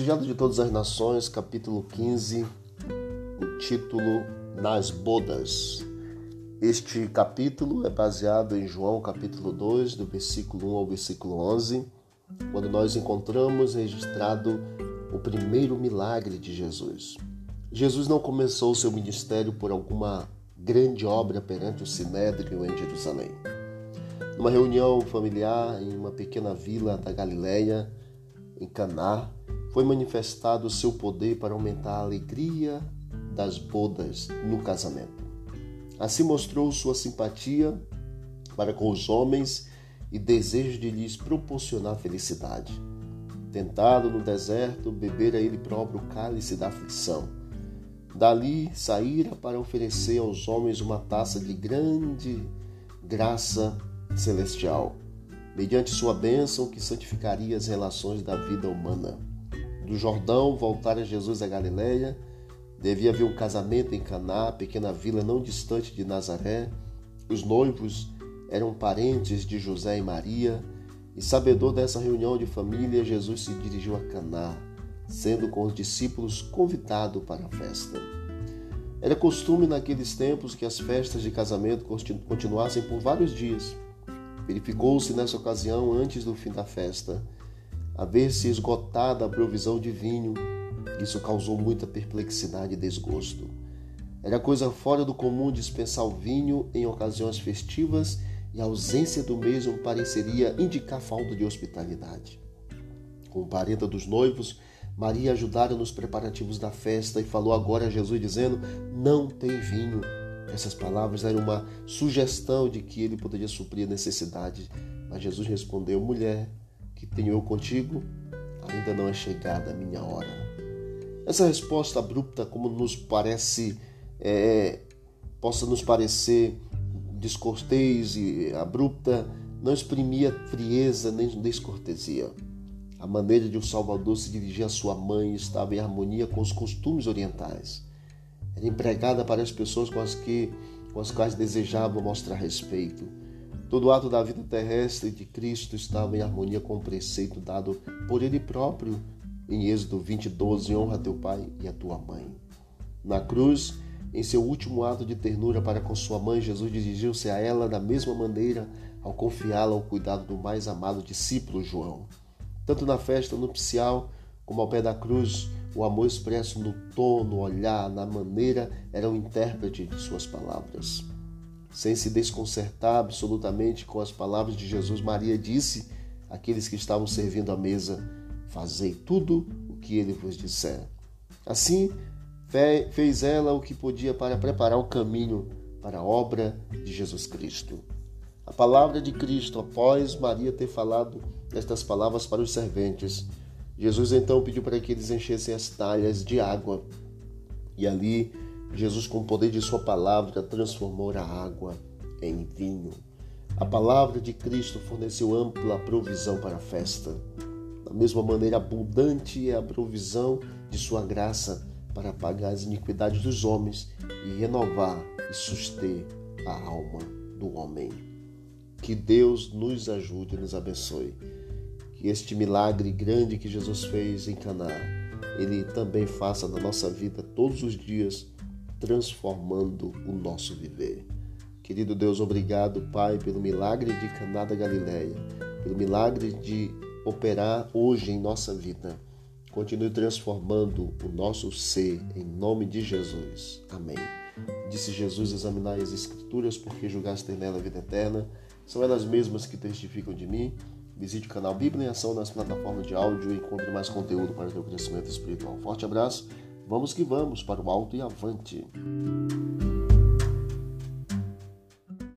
Desejado de todas as nações, capítulo 15, o título Nas Bodas. Este capítulo é baseado em João capítulo 2, do versículo 1 ao versículo 11, quando nós encontramos registrado o primeiro milagre de Jesus. Jesus não começou seu ministério por alguma grande obra perante o Sinédrio em Jerusalém. Numa reunião familiar em uma pequena vila da Galileia, em Caná, foi manifestado o seu poder para aumentar a alegria das bodas no casamento. Assim mostrou sua simpatia para com os homens e desejo de lhes proporcionar felicidade. Tentado no deserto, bebera ele próprio o cálice da aflição. Dali saíra para oferecer aos homens uma taça de grande graça celestial, mediante sua bênção que santificaria as relações da vida humana do Jordão voltara Jesus a Galiléia. Devia haver um casamento em Caná, pequena vila não distante de Nazaré. Os noivos eram parentes de José e Maria. E sabedor dessa reunião de família, Jesus se dirigiu a Caná, sendo com os discípulos convidado para a festa. Era costume naqueles tempos que as festas de casamento continuassem por vários dias. Verificou-se nessa ocasião, antes do fim da festa, haver-se esgotada a provisão de vinho. Isso causou muita perplexidade e desgosto. Era coisa fora do comum dispensar o vinho em ocasiões festivas e a ausência do mesmo pareceria indicar falta de hospitalidade. Como parenta dos noivos, Maria ajudara nos preparativos da festa e falou agora a Jesus dizendo: Não tem vinho. Essas palavras eram uma sugestão de que ele poderia suprir a necessidade. Mas Jesus respondeu: Mulher, que tenho eu contigo, ainda não é chegada a minha hora. Essa resposta abrupta, como nos parece, é, possa nos parecer descortês e abrupta, não exprimia frieza nem descortesia. A maneira de o Salvador se dirigir à sua mãe estava em harmonia com os costumes orientais. Era empregada para as pessoas com as, que, com as quais desejava mostrar respeito Todo ato da vida terrestre de Cristo estava em harmonia com o preceito dado por Ele próprio em Êxodo 20, 12: Honra teu pai e a tua mãe. Na cruz, em seu último ato de ternura para com sua mãe, Jesus dirigiu-se a ela da mesma maneira ao confiá-la ao cuidado do mais amado discípulo João. Tanto na festa nupcial como ao pé da cruz, o amor expresso no tom, no olhar, na maneira, era o intérprete de suas palavras. Sem se desconcertar absolutamente com as palavras de Jesus, Maria disse àqueles que estavam servindo à mesa: Fazei tudo o que ele vos disser. Assim, fez ela o que podia para preparar o caminho para a obra de Jesus Cristo. A palavra de Cristo, após Maria ter falado estas palavras para os serventes, Jesus então pediu para que eles enchessem as talhas de água. E ali Jesus, com o poder de Sua palavra, transformou a água em vinho. A palavra de Cristo forneceu ampla provisão para a festa. Da mesma maneira, abundante é a provisão de Sua graça para pagar as iniquidades dos homens e renovar e suster a alma do homem. Que Deus nos ajude e nos abençoe. Que este milagre grande que Jesus fez em Caná, ele também faça na nossa vida todos os dias transformando o nosso viver. Querido Deus, obrigado, Pai, pelo milagre de Caná da Galileia, pelo milagre de operar hoje em nossa vida. Continue transformando o nosso ser em nome de Jesus. Amém. Disse Jesus: Examinai as Escrituras, porque julgaste nela a vida eterna. São elas mesmas que testificam de mim. Visite o canal Bíblia em Ação nas plataformas de áudio e encontre mais conteúdo para o teu crescimento espiritual. Forte abraço Vamos que vamos para o alto e avante.